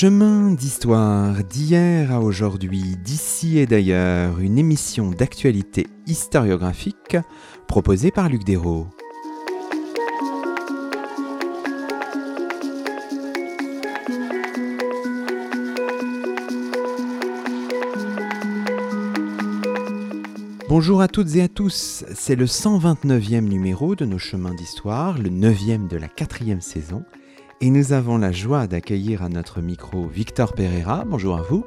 Chemin d'histoire d'hier à aujourd'hui, d'ici et d'ailleurs, une émission d'actualité historiographique proposée par Luc Dérault. Bonjour à toutes et à tous, c'est le 129e numéro de nos chemins d'histoire, le 9e de la quatrième saison, et nous avons la joie d'accueillir à notre micro Victor Pereira. Bonjour à vous.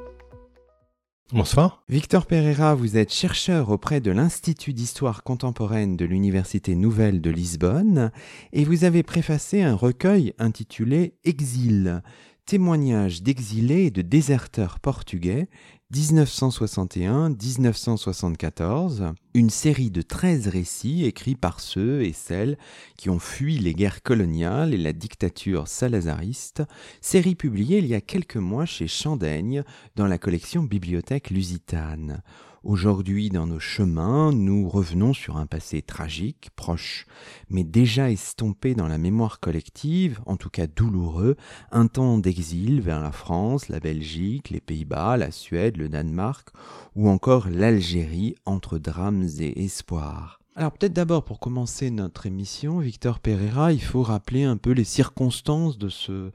Bonsoir. Victor Pereira, vous êtes chercheur auprès de l'Institut d'histoire contemporaine de l'Université Nouvelle de Lisbonne et vous avez préfacé un recueil intitulé Exil, témoignages d'exilés et de déserteurs portugais 1961-1974, une série de 13 récits écrits par ceux et celles qui ont fui les guerres coloniales et la dictature salazariste, série publiée il y a quelques mois chez Chandaigne dans la collection Bibliothèque Lusitane. Aujourd'hui, dans nos chemins, nous revenons sur un passé tragique, proche, mais déjà estompé dans la mémoire collective, en tout cas douloureux, un temps d'exil vers la France, la Belgique, les Pays-Bas, la Suède, le Danemark, ou encore l'Algérie, entre drames et espoirs. Alors peut-être d'abord pour commencer notre émission, Victor Pereira, il faut rappeler un peu les circonstances de ce,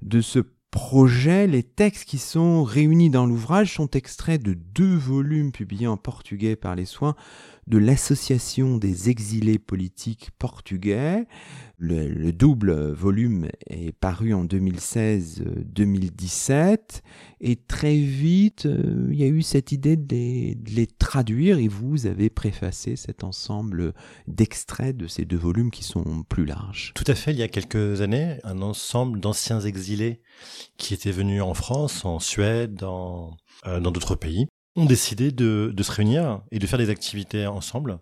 de ce projet, les textes qui sont réunis dans l'ouvrage sont extraits de deux volumes publiés en portugais par les soins de l'Association des exilés politiques portugais. Le, double volume est paru en 2016-2017 et très vite euh, il y a eu cette idée de les, traduire et vous avez préfacé cet ensemble d'extraits de ces deux volumes qui sont plus larges. Tout à fait, il y a quelques années, un ensemble d'anciens exilés qui étaient venus en France, en Suède, dans euh, d'autres pays, ont décidé de, de, se réunir et de faire des activités ensemble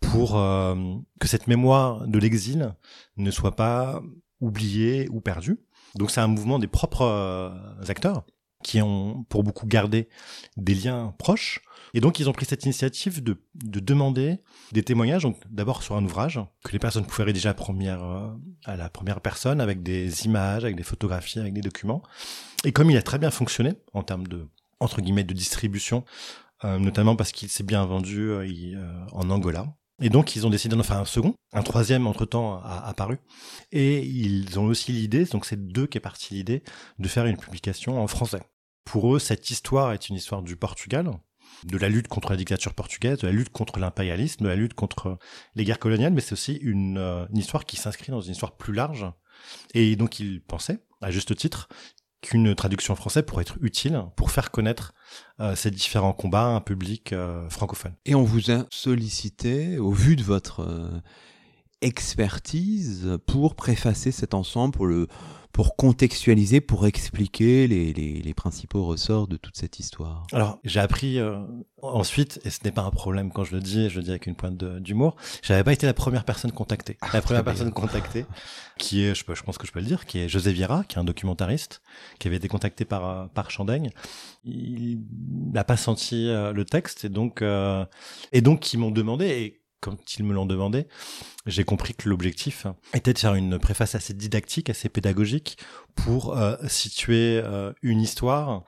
pour euh, que cette mémoire de l'exil ne soit pas oubliée ou perdue. Donc c'est un mouvement des propres euh, acteurs qui ont pour beaucoup gardé des liens proches. Et donc ils ont pris cette initiative de, de demander des témoignages, donc d'abord sur un ouvrage que les personnes pouvaient rédiger à, première, euh, à la première personne avec des images, avec des photographies, avec des documents. Et comme il a très bien fonctionné en termes de entre guillemets de distribution, euh, notamment parce qu'il s'est bien vendu euh, euh, en Angola. Et donc, ils ont décidé d'en faire un second. Un troisième, entre-temps, a apparu. Et ils ont aussi l'idée, donc c'est deux qui est parti l'idée, de faire une publication en français. Pour eux, cette histoire est une histoire du Portugal, de la lutte contre la dictature portugaise, de la lutte contre l'impérialisme, de la lutte contre les guerres coloniales, mais c'est aussi une histoire qui s'inscrit dans une histoire plus large. Et donc, ils pensaient, à juste titre, qu'une traduction française pourrait être utile pour faire connaître euh, ces différents combats à un public euh, francophone. Et on vous a sollicité, au vu de votre euh, expertise, pour préfacer cet ensemble, pour le pour contextualiser, pour expliquer les, les, les, principaux ressorts de toute cette histoire Alors, j'ai appris euh, ensuite, et ce n'est pas un problème quand je le dis, je le dis avec une pointe d'humour, j'avais pas été la première personne contactée. Ah, la première personne contactée, qui est, je, peux, je pense que je peux le dire, qui est José Vieira, qui est un documentariste, qui avait été contacté par, euh, par Chandaigne. Il n'a pas senti euh, le texte, et donc, et donc, ils m'ont demandé, et quand ils me l'ont demandé, j'ai compris que l'objectif était de faire une préface assez didactique, assez pédagogique pour euh, situer euh, une histoire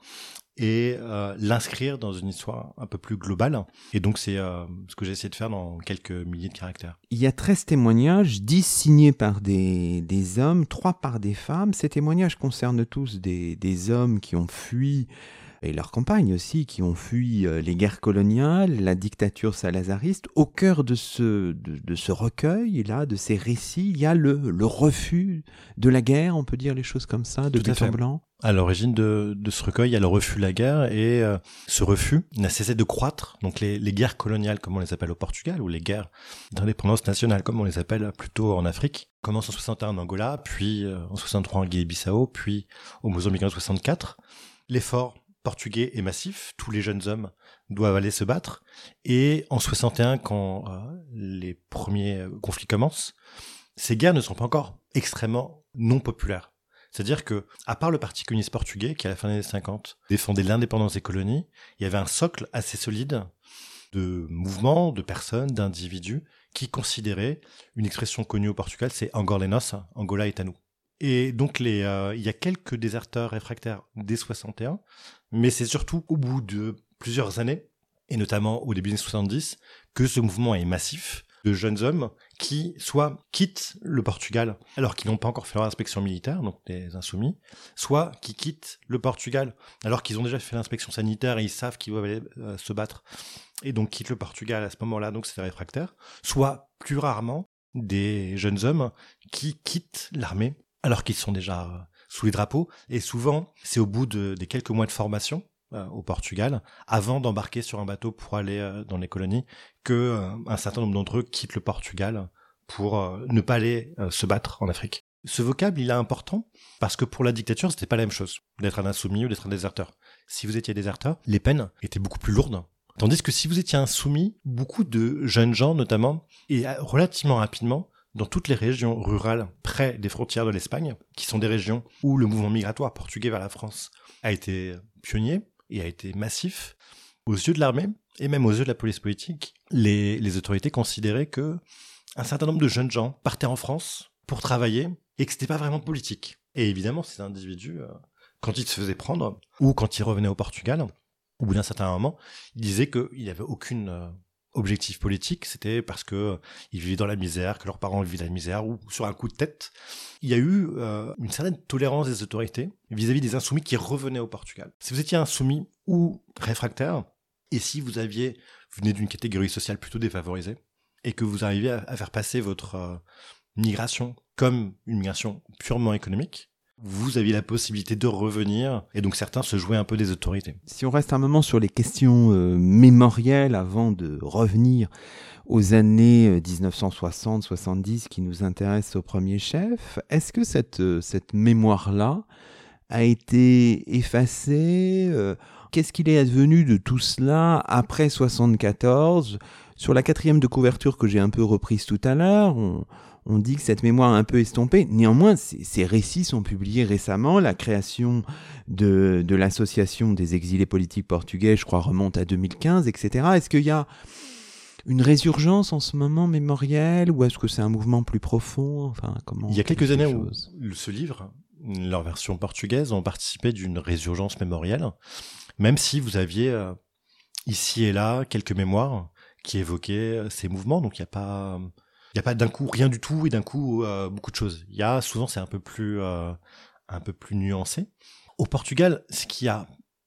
et euh, l'inscrire dans une histoire un peu plus globale. Et donc c'est ce que j'ai essayé de faire dans quelques milliers de caractères. Il y a 13 témoignages, 10 signés par des, des hommes, 3 par des femmes. Ces témoignages concernent tous des, des hommes qui ont fui et leurs compagnes aussi, qui ont fui euh, les guerres coloniales, la dictature salazariste. Au cœur de ce, de, ce recueil-là, de ces récits, il y a le, le, refus de la guerre, on peut dire les choses comme ça, de Tout blanc? À l'origine de, de, ce recueil, il y a le refus de la guerre et euh, ce refus n'a cessé de croître. Donc les, les, guerres coloniales, comme on les appelle au Portugal, ou les guerres d'indépendance nationale, comme on les appelle plutôt en Afrique, commencent en 61 en Angola, puis euh, en 63 en Guinée-Bissau, puis au Mozambique en 64. L'effort portugais est massif, tous les jeunes hommes doivent aller se battre. Et en 61, quand euh, les premiers euh, conflits commencent, ces guerres ne sont pas encore extrêmement non populaires. C'est-à-dire que, à part le Parti communiste portugais, qui à la fin des années 50 défendait l'indépendance des colonies, il y avait un socle assez solide de mouvements, de personnes, d'individus qui considéraient une expression connue au Portugal, c'est Angor les Angola est à nous. Et donc, euh, il y a quelques déserteurs réfractaires dès 61, mais c'est surtout au bout de plusieurs années, et notamment au début des 70, que ce mouvement est massif de jeunes hommes qui soit quittent le Portugal alors qu'ils n'ont pas encore fait leur inspection militaire, donc des insoumis, soit qui quittent le Portugal alors qu'ils ont déjà fait l'inspection sanitaire et ils savent qu'ils doivent aller euh, se battre et donc quittent le Portugal à ce moment-là, donc c'est réfractaire, soit plus rarement des jeunes hommes qui quittent l'armée alors qu'ils sont déjà euh, sous les drapeaux et souvent c'est au bout de, des quelques mois de formation euh, au Portugal avant d'embarquer sur un bateau pour aller euh, dans les colonies que un certain nombre d'entre eux quittent le Portugal pour ne pas aller se battre en Afrique. Ce vocable, il est important parce que pour la dictature, c'était pas la même chose d'être un insoumis ou d'être un déserteur. Si vous étiez déserteur, les peines étaient beaucoup plus lourdes. Tandis que si vous étiez insoumis, beaucoup de jeunes gens notamment, et relativement rapidement, dans toutes les régions rurales près des frontières de l'Espagne, qui sont des régions où le mouvement migratoire portugais vers la France a été pionnier, et a été massif. Aux yeux de l'armée, et même aux yeux de la police politique, les, autorités considéraient que un certain nombre de jeunes gens partaient en France pour travailler et que c'était pas vraiment politique. Et évidemment, ces individus, euh, quand ils se faisaient prendre, ou quand ils revenaient au Portugal, au bout d'un certain moment, ils disaient qu'il n'y avait aucune euh, objectif politique, c'était parce que ils vivaient dans la misère, que leurs parents vivaient dans la misère, ou sur un coup de tête. Il y a eu euh, une certaine tolérance des autorités vis-à-vis des insoumis qui revenaient au Portugal. Si vous étiez insoumis ou réfractaire, et si vous aviez venez d'une catégorie sociale plutôt défavorisée, et que vous arriviez à, faire passer votre euh, migration comme une migration purement économique, vous aviez la possibilité de revenir, et donc certains se jouaient un peu des autorités. Si on reste un moment sur les questions euh, mémorielles avant de revenir aux années 1960-70 euh, qui nous intéressent au premier chef, est-ce que cette, euh, cette mémoire-là a été effacée Qu'est-ce qu'il est advenu de tout cela après 74 Sur la quatrième de couverture que j'ai un peu reprise tout à l'heure, on, on dit que cette mémoire a un peu estompée. Néanmoins, ces, récits sont publiés récemment. La création de, l'association des exilés politiques portugais, je crois, remonte à 2015, etc. Est-ce qu'il y a une résurgence en ce moment mémorielle ou est-ce que c'est un mouvement plus profond? Enfin, comment Il y a quelques années où ce livre, leur version portugaise, ont participé d'une résurgence mémorielle, même si vous aviez euh, ici et là quelques mémoires qui évoquaient ces mouvements. Donc il n'y a pas il n'y a pas d'un coup rien du tout et d'un coup euh, beaucoup de choses. Il y a souvent c'est un peu plus euh, un peu plus nuancé. Au Portugal, ce qu'il y a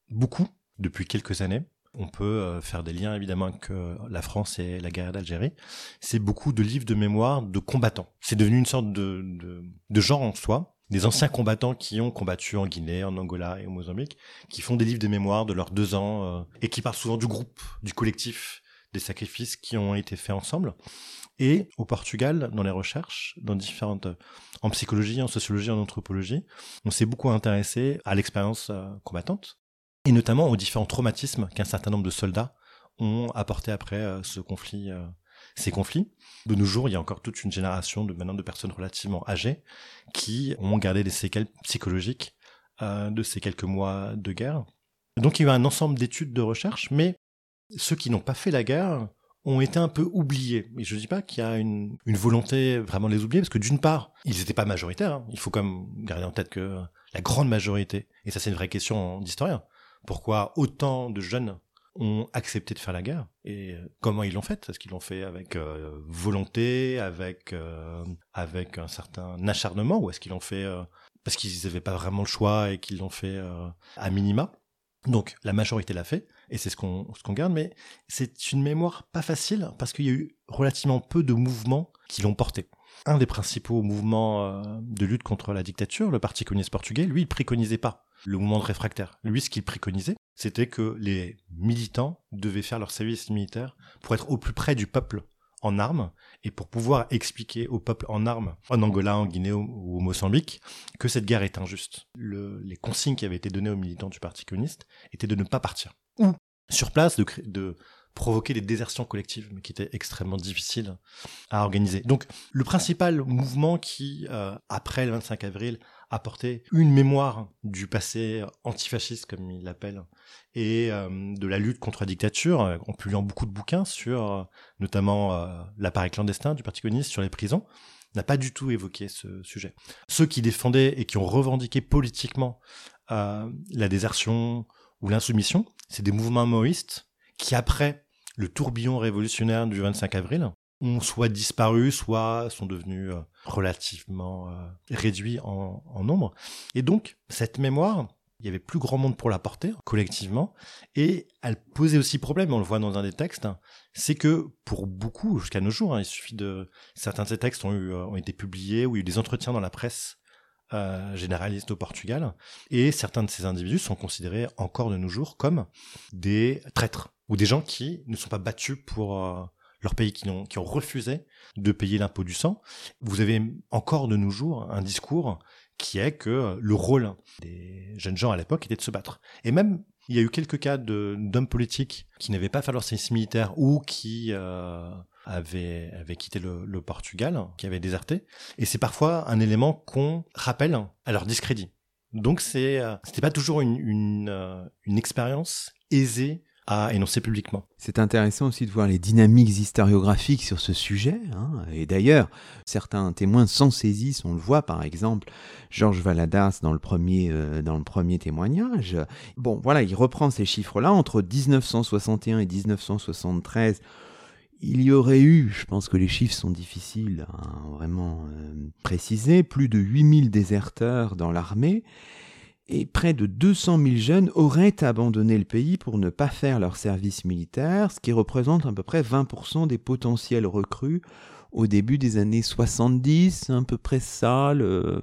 beaucoup depuis quelques années, on peut euh, faire des liens évidemment avec la France et la guerre d'Algérie. C'est beaucoup de livres de mémoire de combattants. C'est devenu une sorte de, de, de genre en soi. Des anciens combattants qui ont combattu en Guinée, en Angola et au Mozambique, qui font des livres de mémoire de leurs deux ans et qui parlent souvent du groupe, du collectif, des sacrifices qui ont été faits ensemble. Et au Portugal, dans les recherches, dans différentes, en psychologie, en sociologie, en anthropologie, on s'est beaucoup intéressé à l'expérience euh, combattante et notamment aux différents traumatismes qu'un certain nombre de soldats ont apporté après euh, ce conflit, euh, ces conflits. De nos jours, il y a encore toute une génération de maintenant de personnes relativement âgées qui ont gardé des séquelles psychologiques de ces quelques mois de guerre. Donc il y a eu un ensemble d'études de recherche, mais ceux qui n'ont pas fait la guerre ont été un peu oubliés. Et je ne dis pas qu'il y a une, volonté vraiment de les oublier, parce que d'une part, ils n'étaient pas majoritaires. Hein. Il faut quand même garder en tête que la grande majorité, et ça c'est une vraie question d'historien, pourquoi autant de jeunes ont accepté de faire la guerre et comment ils l'ont fait Est-ce qu'ils l'ont fait avec euh, volonté, avec euh, avec un certain acharnement, ou est-ce qu'ils l'ont fait euh, parce qu'ils n'avaient pas vraiment le choix et qu'ils l'ont fait à minima? Donc la majorité l'a fait et c'est ce qu'on garde, mais c'est une mémoire pas facile parce qu'il y a eu relativement peu de mouvements qui l'ont porté. Un des principaux mouvements euh, de lutte contre la dictature, le Parti communiste portugais, lui, il préconisait pas le mouvement de réfractaire. Lui, ce qu'il préconisait, c'était que les militants devaient faire leur service militaire pour être au plus près du peuple en armes et pour pouvoir expliquer au peuple en armes, en Angola, en Guinée ou au Mozambique, que cette guerre est injuste. les consignes qui avaient été données aux militants du Parti communiste étaient de ne pas partir ou sur place de, de provoquer des désertions collectives, mais qui étaient extrêmement difficiles à organiser. Donc le principal mouvement qui, euh, après le 25 avril, a porté une mémoire du passé antifasciste, comme il l'appelle, et euh, de la lutte contre la dictature, en publiant beaucoup de bouquins sur euh, notamment l'appareil clandestin du Parti communiste, sur les prisons, n'a pas du tout évoqué ce sujet. Ceux qui défendaient et qui ont revendiqué politiquement euh, la désertion ou l'insoumission, c'est des mouvements maoïstes qui, après le tourbillon révolutionnaire du 25 avril, ont soit disparu, soit sont devenus euh, relativement euh, réduits en, nombre. Et donc, cette mémoire, il y avait plus grand monde pour la porter collectivement et elle posait aussi problème on le voit dans un des textes c'est que pour beaucoup jusqu'à nos jours hein, il suffit de certains de ces textes ont eu euh, été publiés ou il eu des entretiens dans la presse généraliste au Portugal et certains de ces individus sont considérés encore de nos jours comme des traîtres ou des gens qui ne sont pas battus pour leur pays qui ont, refusé de payer l'impôt du sang. Vous avez encore de nos jours un discours qui est que le rôle des jeunes gens à l'époque était de se battre. Et même, il y a eu quelques cas d'hommes politiques qui n'avaient pas fait leur service militaire ou qui euh, avaient, quitté le, Portugal, qui avaient déserté. Et c'est parfois un élément qu'on rappelle à leur discrédit. Donc c'est, euh, c'était pas toujours une, euh, une expérience aisée à énoncer publiquement. C'est intéressant aussi de voir les dynamiques historiographiques sur ce sujet. Hein. Et d'ailleurs, certains témoins s'en saisissent. On le voit par exemple, Georges Valadas dans le premier, euh, dans le premier témoignage. Bon, voilà, il reprend ces chiffres-là. Entre 1961 et 1973, il y aurait eu, je pense que les chiffres sont difficiles à vraiment euh, préciser, plus de 8000 déserteurs dans l'armée et près de 200 000 jeunes auraient abandonné le pays pour ne pas faire leur service militaire, ce qui représente à peu près 20% des potentiels recrues au début des années 70, à peu près ça, le,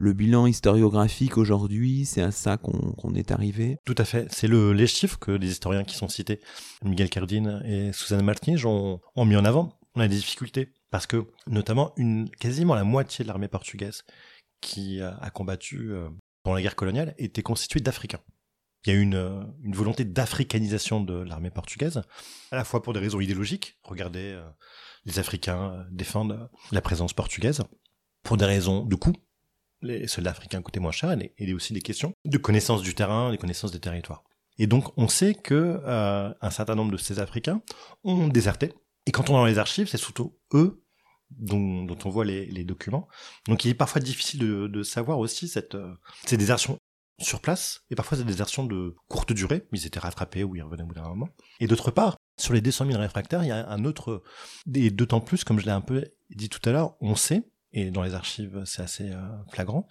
bilan historiographique aujourd'hui, c'est à ça qu'on est arrivé Tout à fait. C'est le, les chiffres que les historiens qui sont cités, Miguel Cardine et Suzanne Martinez, ont, mis en avant. On a des difficultés parce que notamment quasiment la moitié de l'armée portugaise qui a, a combattu euh, pendant la guerre coloniale était constituée d'Africains. Il y a une, euh, une volonté d'africanisation de l'armée portugaise, à la fois pour des raisons idéologiques, regardez, euh, les Africains euh, défendent la présence portugaise, pour des raisons de coût, les soldats africains coûtaient moins cher, et a aussi des questions de connaissance du terrain, des connaissances des territoires. Et donc on sait que un certain nombre de ces Africains ont déserté, et quand on est dans les archives, c'est surtout eux dont, dont, on voit les, les, documents. Donc il est parfois difficile de, de savoir aussi cette, euh, ces désertions sur place, et parfois c'est des désertions de courte durée, ils étaient rattrapés ou ils revenaient au bout d'un moment. Et d'autre part, sur les 200 000 réfractaires, il y a un autre, et d'autant plus, comme je l'ai un peu dit tout à l'heure, on sait, et dans les archives c'est assez euh, flagrant,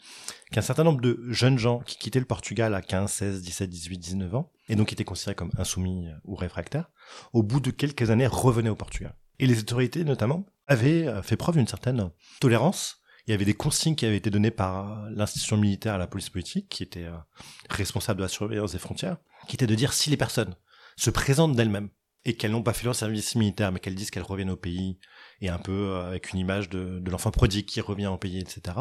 qu'un certain nombre de jeunes gens qui quittaient le Portugal à 15, 16, 17, 18, 19 ans, et donc étaient considérés comme insoumis ou réfractaires, au bout de quelques années revenaient au Portugal. Et les autorités, notamment, avaient euh, fait preuve d'une certaine tolérance. Il y avait des consignes qui avaient été données par l'institution militaire à la police politique, qui était euh, responsable de la surveillance des frontières, qui était de dire si les personnes se présentent d'elles-mêmes et qu'elles n'ont pas fait leur service militaire, mais qu'elles disent qu'elles reviennent au pays, et un peu euh, avec une image de, l'enfant prodigue qui revient au pays, etc.,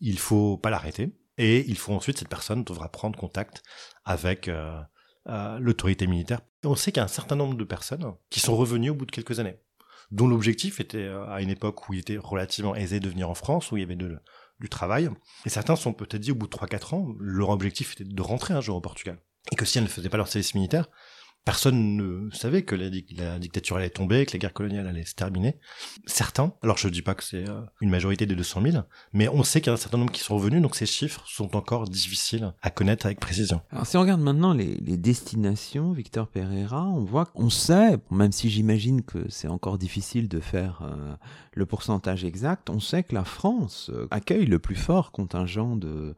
il faut pas l'arrêter. Et il faut ensuite, cette personne devra prendre contact avec euh, euh, l'autorité militaire. On sait qu'il y a un certain nombre de personnes qui sont revenues au bout de quelques années dont l'objectif était à une époque où il était relativement aisé de venir en France, où il y avait du travail. Et certains sont peut-être dit au bout de 3-4 ans, leur objectif était de rentrer un jour au Portugal. Et que si elles ne faisaient pas leur service militaire, personne ne savait que la, dictature allait tomber, que la guerre coloniale allait se terminer. Certains, alors je ne dis pas que c'est une majorité des 200 000, mais on sait qu'il y a un certain nombre qui sont revenus, donc ces chiffres sont encore difficiles à connaître avec précision. Alors si on regarde maintenant les, destinations, Victor Pereira, on voit qu'on sait, même si j'imagine que c'est encore difficile de faire euh, le pourcentage exact, on sait que la France accueille le plus fort contingent de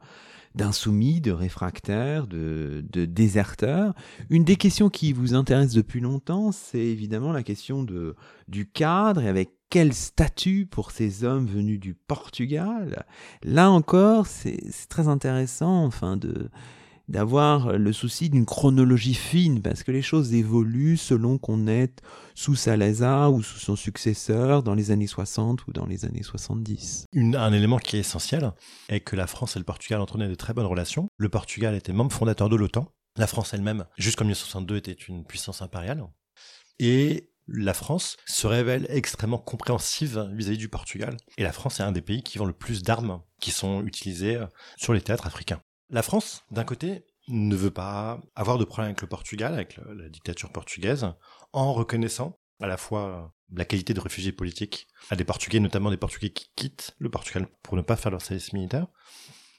d'insoumis, de réfractaires, de, déserteurs. Une des questions qui vous intéresse depuis longtemps, c'est évidemment la question de, du cadre et avec quel statut pour ces hommes venus du Portugal. Là encore, c'est très intéressant, enfin, de d'avoir le souci d'une chronologie fine, parce que les choses évoluent selon qu'on est sous Salazar ou sous son successeur dans les années 60 ou dans les années 70. Une, un élément qui est essentiel est que la France et le Portugal entretenaient de très bonnes relations. Le Portugal était membre fondateur de l'OTAN. La France elle-même, jusqu'en 1962, était une puissance impériale. Et la France se révèle extrêmement compréhensive vis-à-vis -vis du Portugal. Et la France est un des pays qui vend le plus d'armes qui sont utilisées sur les théâtres africains. La France, d'un côté, ne veut pas avoir de problème avec le Portugal, avec la dictature portugaise, en reconnaissant à la fois la qualité de réfugiés politiques à des Portugais, notamment des Portugais qui quittent le Portugal pour ne pas faire leur service militaire.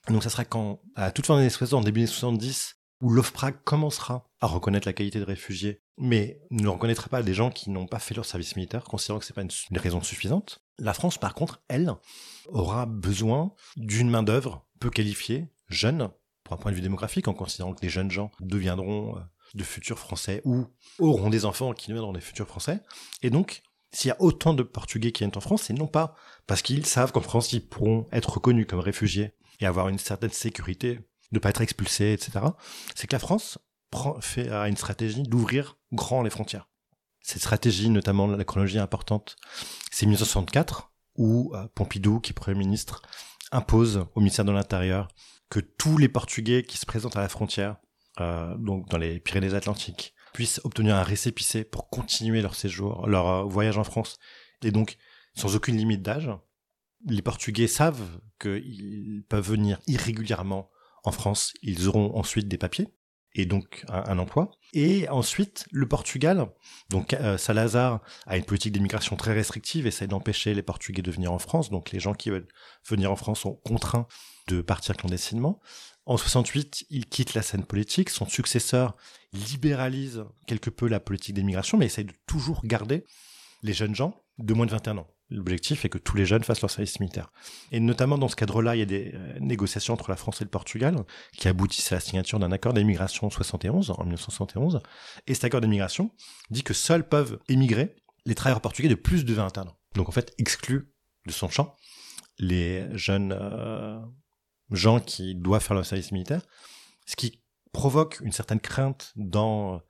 Donc ça sera quand, à toute fin des années 60, début des 70, où l'OFPRA commencera à reconnaître la qualité de réfugiés, mais ne reconnaîtra pas des gens qui n'ont pas fait leur service militaire, considérant que c'est pas une, une, raison suffisante. La France, par contre, elle, aura besoin d'une main-d'œuvre peu qualifiée, jeune, pour un point de vue démographique, en considérant que les jeunes gens deviendront euh, de futurs Français ou auront des enfants qui deviendront des futurs Français. Et donc, s'il y a autant de Portugais qui viennent en France, c'est non pas parce qu'ils savent qu'en France, ils pourront être reconnus comme réfugiés et avoir une certaine sécurité, de pas être expulsés, etc. C'est que la France prend, fait, une stratégie d'ouvrir grand les frontières. Cette stratégie, notamment la chronologie importante, c'est 1964, où euh, Pompidou, qui est Premier ministre, impose au ministère de l'Intérieur que tous les Portugais qui se présentent à la frontière, euh, donc dans les Pyrénées-Atlantiques, puissent obtenir un récépissé pour continuer leur séjour, leur euh, voyage en France, et donc sans aucune limite d'âge. Les Portugais savent qu'ils peuvent venir irrégulièrement en France, ils auront ensuite des papiers et donc un, emploi. Et ensuite, le Portugal, donc euh, Salazar a une politique d'immigration très restrictive, essaie d'empêcher les Portugais de venir en France, donc les gens qui veulent venir en France sont contraints de partir clandestinement. En 68, il quitte la scène politique, son successeur libéralise quelque peu la politique d'immigration, mais essaye de toujours garder les jeunes gens de moins de 21 ans. L'objectif est que tous les jeunes fassent leur service militaire. Et notamment dans ce cadre-là, il y a des euh, négociations entre la France et le Portugal qui aboutissent à la signature d'un accord d'immigration en 71, en 1971. Et cet accord d'immigration dit que seuls peuvent émigrer les travailleurs portugais de plus de 21 ans. Donc en fait, exclut de son champ les jeunes euh, gens qui doivent faire leur service militaire, ce qui provoque une certaine crainte dans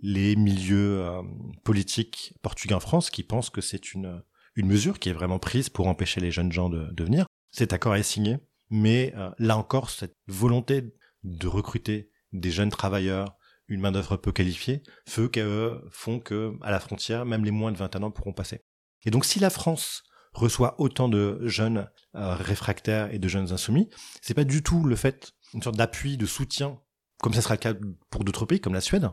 les milieux euh, politiques portugais en France qui pensent que c'est une une mesure qui est vraiment prise pour empêcher les jeunes gens de, de venir. Cet accord est signé, mais euh, là encore, cette volonté de recruter des jeunes travailleurs, une main d'œuvre peu qualifiée, feu font que à la frontière, même les moins de 21 ans pourront passer. Et donc, si la France reçoit autant de jeunes euh, réfractaires et de jeunes insoumis, c'est pas du tout le fait une sorte d'appui, de soutien, comme ça sera le cas pour d'autres pays comme la Suède,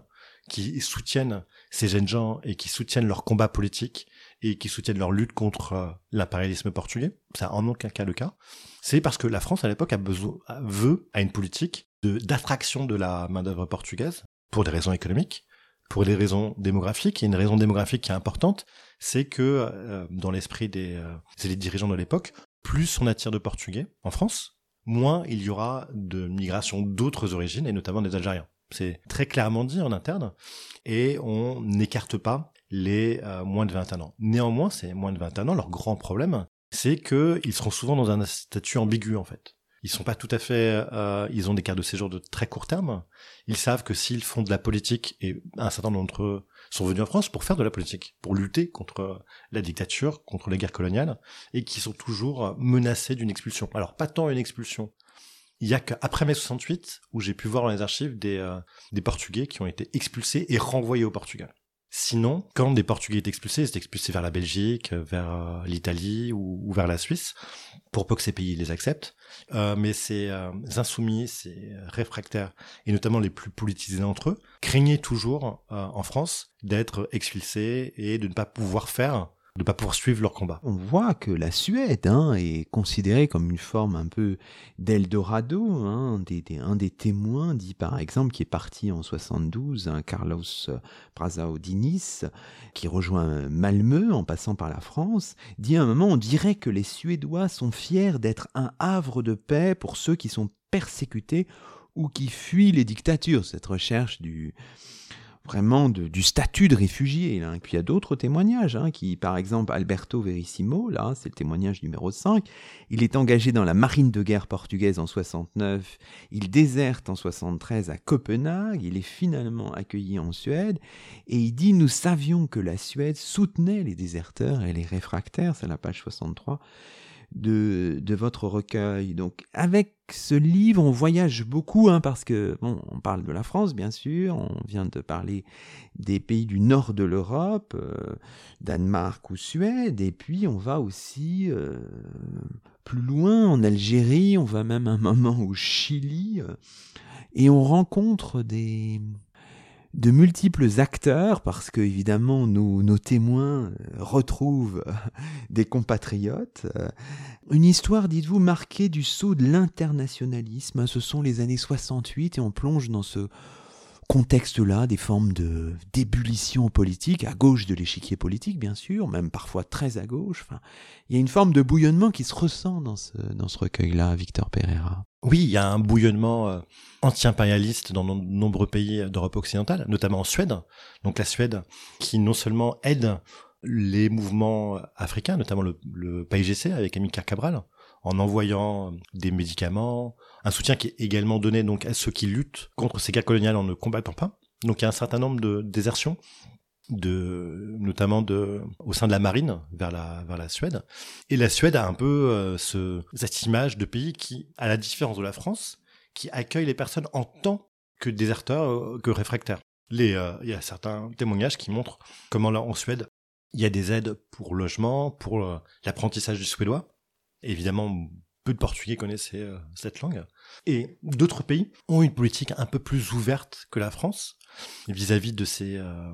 qui soutiennent ces jeunes gens et qui soutiennent leur combat politique et qui soutiennent leur lutte contre euh, l'impérialisme portugais, ça en aucun cas le cas, c'est parce que la France à l'époque a besoin, veut, a une politique d'attraction de la main d'œuvre portugaise pour des raisons économiques, pour des raisons démographiques. Et une raison démographique qui est importante, c'est que euh, dans l'esprit des, euh, dirigeants de l'époque, plus on attire de Portugais en France, moins il y aura de migration d'autres origines, et notamment des Algériens. C'est très clairement dit en interne, et on n'écarte pas les euh, moins de 21 ans. Néanmoins, ces moins de 21 ans, leur grand problème, c'est qu'ils seront souvent dans un statut ambigu en fait. Ils sont pas tout à fait, euh, ils ont des cartes de séjour de très court terme. Ils savent que s'ils font de la politique, et un certain nombre d'entre eux sont venus en France pour faire de la politique, pour lutter contre la dictature, contre les guerres coloniales, et qui sont toujours menacés d'une expulsion. Alors pas tant une expulsion. Il y a qu'après mai 68 où j'ai pu voir dans les archives des, euh, des Portugais qui ont été expulsés et renvoyés au Portugal. Sinon, quand des Portugais étaient expulsés, ils étaient expulsés vers la Belgique, vers euh, l'Italie ou, vers la Suisse, pour peu que ces pays les acceptent. Euh, mais ces euh, insoumis, ces réfractaires, et notamment les plus politisés d'entre eux, craignaient toujours en France d'être expulsés et de ne pas pouvoir faire de pas poursuivre leur combat. On voit que la Suède hein, est considérée comme une forme un peu d'Eldorado. Hein, un des témoins dit par exemple qui est parti en 72, hein, Carlos Brazaodinis, qui rejoint Malmö en passant par la France, dit à un moment on dirait que les Suédois sont fiers d'être un havre de paix pour ceux qui sont persécutés ou qui fuient les dictatures. Cette recherche du vraiment du statut de réfugié. Hein. Puis il y a d'autres témoignages, hein, qui, par exemple, Alberto Verissimo, là, c'est le témoignage numéro 5, il est engagé dans la marine de guerre portugaise en 69, il déserte en 73 à Copenhague, il est finalement accueilli en Suède, et il dit, nous savions que la Suède soutenait les déserteurs et les réfractaires, c'est la page 63, de, votre recueil. Donc avec ce livre, on voyage beaucoup, hein, parce que, bon, on parle de la France, bien sûr, on vient de parler des pays du nord de l'Europe, euh, Danemark ou Suède, et puis on va aussi euh, plus loin, en Algérie, on va même un moment au Chili, euh, et on rencontre des, de multiples acteurs, parce que évidemment nos, témoins euh, retrouvent euh, des compatriotes. Euh, une histoire, dites-vous, marquée du saut de l'internationalisme. Ce sont les années 68 et on plonge dans ce contexte-là des formes de d'ébullition politique, à gauche de l'échiquier politique, bien sûr, même parfois très à gauche. Enfin, il y a une forme de bouillonnement qui se ressent dans ce, dans ce recueil-là, Victor Pereira. Oui, il y a un bouillonnement euh, anti-impérialiste dans de nombreux pays d'Europe occidentale, notamment en Suède. Donc la Suède, qui non seulement aide les mouvements africains, notamment le, le avec Amilcar Cabral, en envoyant des médicaments, un soutien qui est également donné donc à ceux qui luttent contre ces guerres coloniales en ne combattant pas. Donc il y a un certain nombre de désertions, de, notamment de, au sein de la marine vers la, vers la Suède. Et la Suède a un peu euh, ce, cette image de pays qui, à la différence de la France, qui accueille les personnes en tant que déserteurs, euh, que réfractaires. Les, euh, il y a certains témoignages qui montrent comment là, en Suède, il y a des aides pour logement, pour l'apprentissage du suédois, Évidemment, peu de Portugais connaissaient euh, cette langue. Et d'autres pays ont une politique un peu plus ouverte que la France vis-à-vis de ces euh,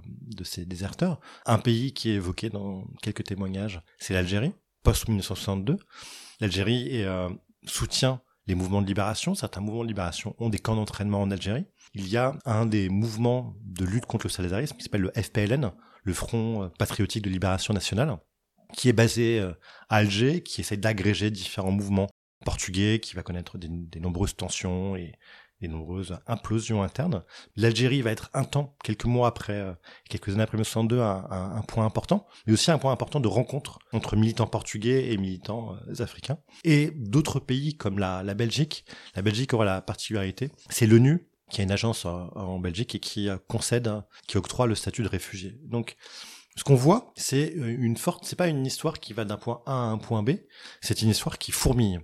déserteurs. Un pays qui est évoqué dans quelques témoignages, c'est l'Algérie, post 1962. L'Algérie euh, soutient les mouvements de libération. Certains mouvements de libération ont des camps d'entraînement en Algérie. Il y a un des mouvements de lutte contre le salazarisme qui s'appelle le FPLN, le Front patriotique de libération nationale, qui est basé euh, à Alger, qui essaie d'agréger différents mouvements portugais, qui va connaître des, nombreuses tensions et des nombreuses implosions internes. L'Algérie va être un temps, quelques mois après, euh, quelques années après 1962, un, point important, mais aussi un point important de rencontre entre militants portugais et militants euh, africains. Et d'autres pays comme la, la Belgique, la Belgique aura la particularité, c'est l'ONU qui a une agence en Belgique et qui concède, qui octroie le statut de réfugié. Donc, ce qu'on voit, c'est euh, une forte, c'est pas une histoire qui va d'un point A à un point B, c'est une histoire qui fourmille.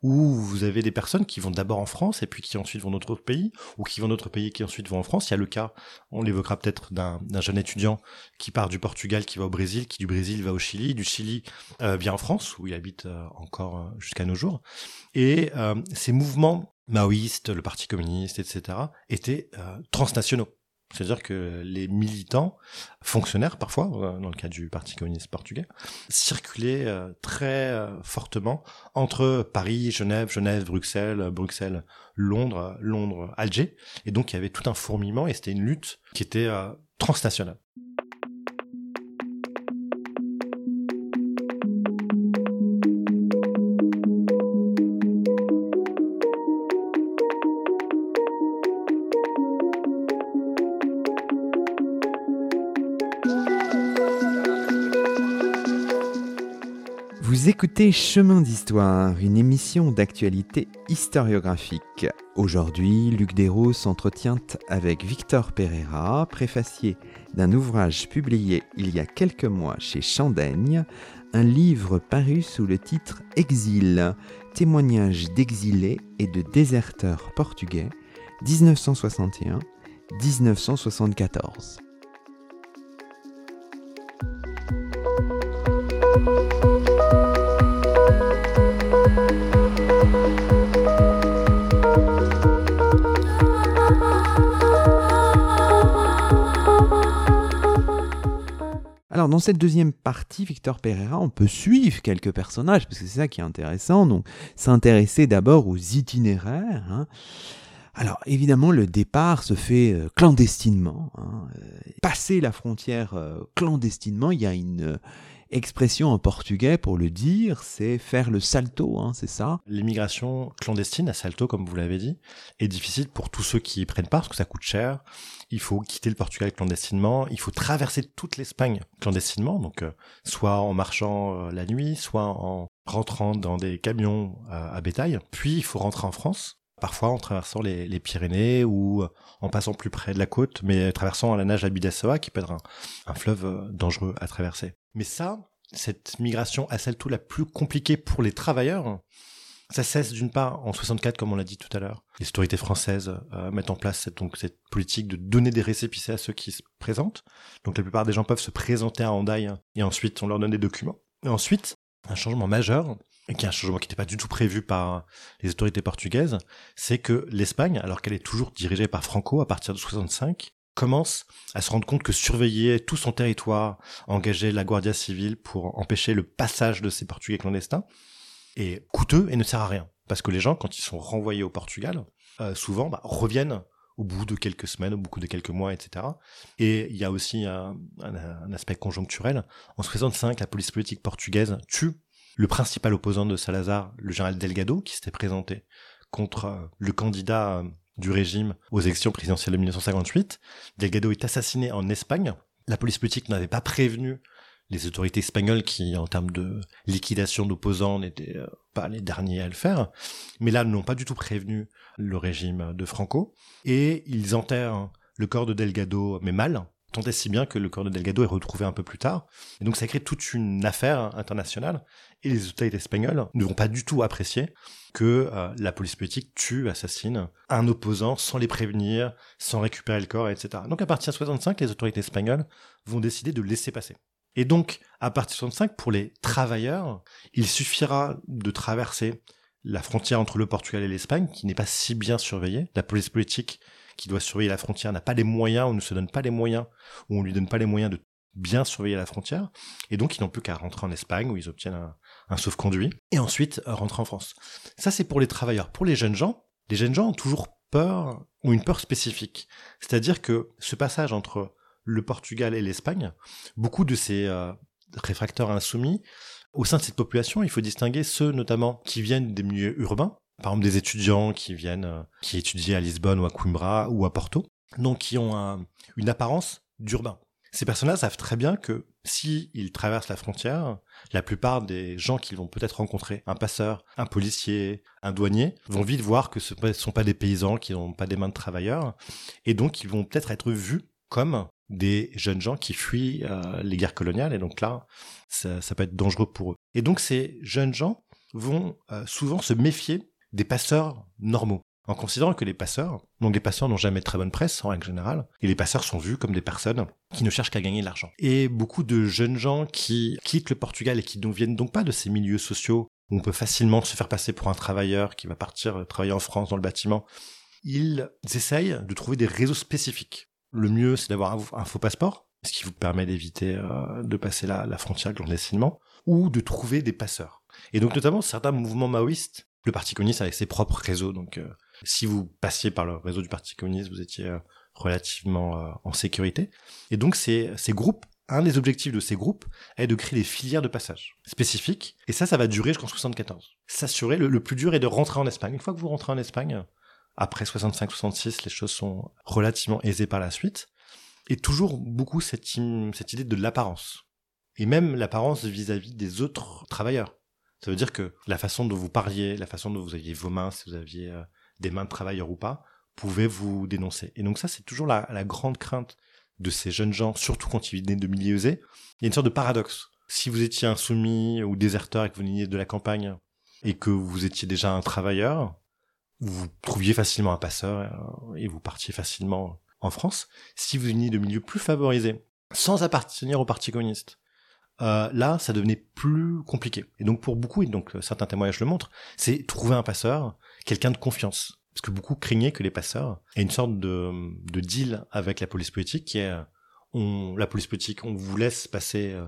Où vous avez des personnes qui vont d'abord en France et puis qui ensuite vont d'autres pays, ou qui vont d'autres pays qui ensuite vont en France. Il y a le cas, on l'évoquera peut-être, d'un jeune étudiant qui part du Portugal, qui va au Brésil, qui du Brésil va au Chili, du Chili euh, vient en France, où il habite euh, encore jusqu'à nos jours. Et ces mouvements maoïstes, le Parti communiste, etc., étaient transnationaux. C'est-à-dire que les militants, fonctionnaires parfois, euh, dans le cas du Parti communiste portugais, circulaient euh, très euh, fortement entre Paris, Genève, Genève, Bruxelles, Bruxelles, Londres, Londres, Alger. Et donc il y avait tout un fourmillement et c'était une lutte qui était transnationale. Écoutez Chemin d'Histoire, une émission d'actualité historiographique. Aujourd'hui, Luc Dérault s'entretient avec Victor Pereira, préfacier d'un ouvrage publié il y a quelques mois chez Chandaigne, un livre paru sous le titre Exil, témoignages d'exilés et de déserteurs portugais, 1961-1974. Dans cette deuxième partie, Victor Pereira, on peut suivre quelques personnages, parce que c'est ça qui est intéressant, donc s'intéresser d'abord aux itinéraires. Hein. Alors évidemment, le départ se fait euh, clandestinement. Hein. Passer la frontière euh, clandestinement, il y a une expression en portugais pour le dire, c'est faire le salto, hein, c'est ça? L'immigration clandestine à salto, comme vous l'avez dit, est difficile pour tous ceux qui y prennent part, parce que ça coûte cher. Il faut quitter le Portugal clandestinement, il faut traverser toute l'Espagne clandestinement, donc euh, soit en marchant euh, la nuit, soit en rentrant dans des camions euh, à bétail. Puis il faut rentrer en France, parfois en traversant les, Pyrénées ou en passant plus près de la côte, mais traversant à la nage à Bidassoa, qui peut être un fleuve dangereux à traverser. Mais ça, cette migration à celle tout la plus compliquée pour les travailleurs, ça cesse d'une part en 64, comme on l'a dit tout à l'heure. Les autorités françaises euh, mettent en place cette, donc, cette politique de donner des récépissés à ceux qui se présentent. Donc la plupart des gens peuvent se présenter à Handaï et ensuite on leur donne des documents. Et ensuite, un changement majeur, qui est un changement qui n'était pas du tout prévu par les autorités portugaises, c'est que l'Espagne, alors qu'elle est toujours dirigée par Franco à partir de 65, commence à se rendre compte que surveiller tout son territoire, engager la Guardia Civile pour empêcher le passage de ces Portugais clandestins, est coûteux et ne sert à rien. Parce que les gens, quand ils sont renvoyés au Portugal, euh, souvent bah, reviennent au bout de quelques semaines, au bout de quelques mois, etc. Et il y a aussi un, un, aspect conjoncturel. En 65, la police politique portugaise tue le principal opposant de Salazar, le général Delgado, qui s'était présenté contre euh, le candidat euh, du régime aux élections présidentielles de 1958. Delgado est assassiné en Espagne. La police politique n'avait pas prévenu les autorités espagnoles qui, en termes de liquidation d'opposants, n'étaient euh, pas les derniers à le faire. Mais là, n'ont pas du tout prévenu le régime de Franco. Et ils enterrent le corps de Delgado, mais mal, tant est si bien que le corps de Delgado est retrouvé un peu plus tard. Et donc ça crée toute une affaire internationale. Et les autorités espagnoles ne vont pas du tout apprécier que euh, la police politique tue, assassine un opposant sans les prévenir, sans récupérer le corps, etc. Donc à partir de 65, les autorités espagnoles vont décider de laisser passer. Et donc, à partir de 65, pour les travailleurs, il suffira de traverser la frontière entre le Portugal et l'Espagne, qui n'est pas si bien surveillée. La police politique qui doit surveiller la frontière n'a pas les moyens, ou ne se donne pas les moyens, ou on lui donne pas les moyens de bien surveiller la frontière. Et donc, ils n'ont plus qu'à rentrer en Espagne, où ils obtiennent un, un sauf-conduit, et ensuite euh, rentrer en France. Ça, c'est pour les travailleurs. Pour les jeunes gens, les jeunes gens ont toujours peur, ou une peur spécifique. C'est-à-dire que ce passage entre le Portugal et l'Espagne, beaucoup de ces euh, réfracteurs insoumis, au sein de cette population, il faut distinguer ceux notamment qui viennent des milieux urbains, par exemple des étudiants qui viennent, euh, qui étudient à Lisbonne ou à Coimbra ou à Porto, donc qui ont une apparence d'urbain. Ces personnes-là savent très bien que si ils traversent la frontière, la plupart des gens qu'ils vont peut-être rencontrer, un passeur, un policier, un douanier, vont vite voir que ce ne sont pas des paysans, qui n'ont pas des mains de travailleurs, et donc ils vont peut-être être vus comme des jeunes gens qui fuient euh, les guerres coloniales, et donc là, ça, peut être dangereux pour eux. Et donc ces jeunes gens vont euh, souvent se méfier des passeurs normaux, en considérant que les passeurs, donc les passeurs n'ont jamais de très bonne presse en règle générale, et les passeurs sont vus comme des personnes qui ne cherchent qu'à gagner de l'argent. Et beaucoup de jeunes gens qui quittent le Portugal et qui ne viennent donc pas de ces milieux sociaux où on peut facilement se faire passer pour un travailleur qui va partir travailler en France dans le bâtiment, ils essayent de trouver des réseaux spécifiques le mieux, c'est d'avoir un, faux passeport, ce qui vous permet d'éviter euh, de passer la, la frontière clandestinement, ou de trouver des passeurs. Et donc notamment certains mouvements maoïstes, le Parti communiste avec ses propres réseaux. Donc euh, si vous passiez par le réseau du Parti communiste, vous étiez euh, relativement en sécurité. Et donc ces, ces groupes, un des objectifs de ces groupes est de créer des filières de passage spécifiques. Et ça, ça va durer jusqu'en 74. S'assurer, le, plus dur est de rentrer en Espagne. Une fois que vous rentrez en Espagne, après 65-66, les choses sont relativement aisées par la suite. Et toujours beaucoup cette idée de l'apparence. Et même l'apparence vis-à-vis des autres travailleurs. Ça veut dire que la façon dont vous parliez, la façon dont vous aviez vos mains, si vous aviez euh, des mains de travailleurs ou pas, pouvait vous dénoncer. Et donc ça, c'est toujours la, grande crainte de ces jeunes gens, surtout quand ils viennent de milieux aisés. Il y a une sorte de paradoxe. Si vous étiez insoumis ou déserteur et que vous veniez de la campagne et que vous étiez déjà un travailleur, vous trouviez facilement un passeur euh, et vous partiez facilement en France. Si vous veniez de milieux plus favorisés, sans appartenir au Parti communiste, euh, là, ça devenait plus compliqué. Et donc pour beaucoup, et donc certains témoignages le montrent, c'est trouver un passeur, quelqu'un de confiance. Parce que beaucoup craignaient que les passeurs aient une sorte de, de deal avec la police politique qui est, on, la police politique, on vous laisse passer euh,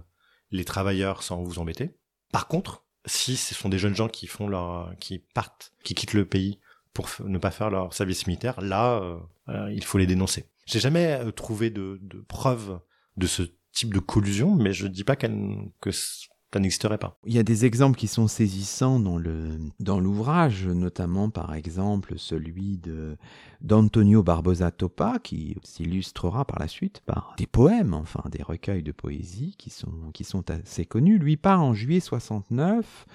les travailleurs sans vous embêter. Par contre, si ce sont des jeunes gens qui font leur, qui partent, qui quittent le pays pour ne pas faire leur service militaire, là, euh, il faut les dénoncer. J'ai jamais euh, trouvé de, de preuves de ce type de collusion, mais je dis pas que ça n'existerait pas. Il y a des exemples qui sont saisissants dans l'ouvrage, notamment par exemple celui de d'Antonio Barbosa Topa qui s'illustrera par la suite par des poèmes, enfin des recueils de poésie qui sont qui sont assez connus. Lui part en juillet 69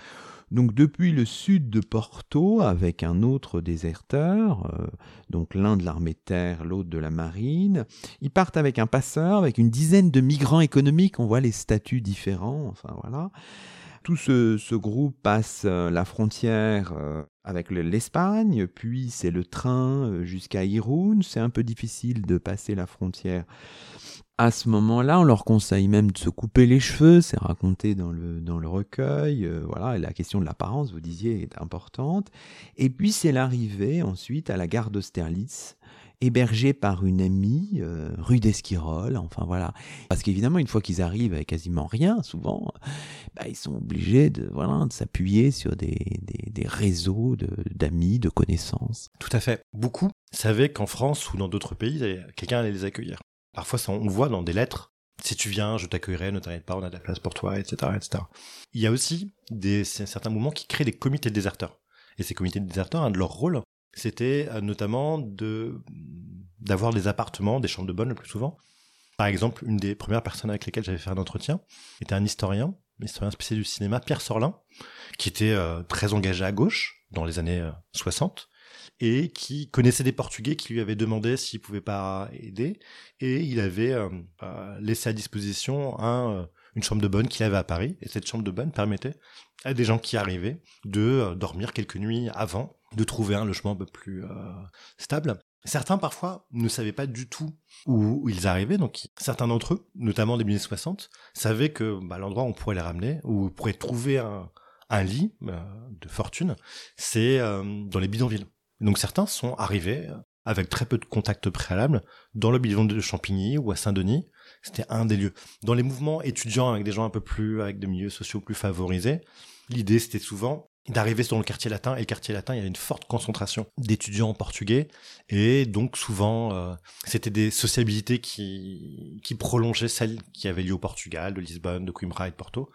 donc depuis le sud de Porto avec un autre déserteur, euh, donc l'un de l'armée terre, l'autre de la marine, ils partent avec un passeur, avec une dizaine de migrants économiques, on voit les statuts différents, enfin voilà. Tout ce, groupe passe euh, la frontière euh, avec l'Espagne, puis c'est le train jusqu'à Irún. C'est un peu difficile de passer la frontière à ce moment-là, on leur conseille même de se couper les cheveux, c'est raconté dans le, dans le recueil. Euh, voilà, la question de l'apparence, vous disiez, est importante. Et puis c'est l'arrivée ensuite à la gare d'Austerlitz. hébergés par une amie, euh, rue d'Esquirol, enfin voilà. Parce qu'évidemment, une fois qu'ils arrivent avec quasiment rien, souvent, bah, ils sont obligés de, voilà, de s'appuyer sur des, des, des réseaux d'amis, de, connaissances. Tout à fait. Beaucoup savaient qu'en France ou dans d'autres pays, quelqu'un allait les accueillir. Parfois, on voit dans des lettres si tu viens, je t'accueillerai, ne t'inquiète pas, on a de la place pour toi, etc.. Il y a aussi des, certains mouvements qui créent des comités de déserteurs. Et ces comités de déserteurs, un de leurs rôles, c'était euh, notamment d'avoir des appartements, des chambres de bonne le plus souvent. Par exemple, une des premières personnes avec lesquelles j'avais fait un entretien était un historien, historien spécial du cinéma, Pierre Sorlin, qui était euh, très engagé à gauche dans les années 60 euh, et qui connaissait des Portugais qui lui avaient demandé s'il pouvait pas aider et il avait laissé à disposition un, une chambre de bonne qu'il avait à Paris et cette chambre de bonne permettait à des gens qui arrivaient de dormir quelques nuits avant de trouver un logement un peu plus euh, stable. Certains parfois ne savaient pas du tout où, ils arrivaient, donc certains d'entre eux, notamment des années 60, savaient que bah, l'endroit où on pourrait les ramener, où on pourrait trouver un, lit euh, de fortune, c'est euh, dans les bidonvilles. Donc certains sont arrivés avec très peu de contacts préalables dans le bidon de Champigny ou à Saint-Denis. C'était un des lieux. Dans les mouvements étudiants avec des gens un peu plus, avec des milieux sociaux plus favorisés, l'idée c'était souvent d'arriver dans le quartier latin. Et le quartier latin, il y avait une forte concentration d'étudiants portugais. Et donc souvent, euh, c'était des sociabilités qui, qui prolongeaient celles qui avaient lieu au Portugal, de Lisbonne, de Coimbra et de Porto.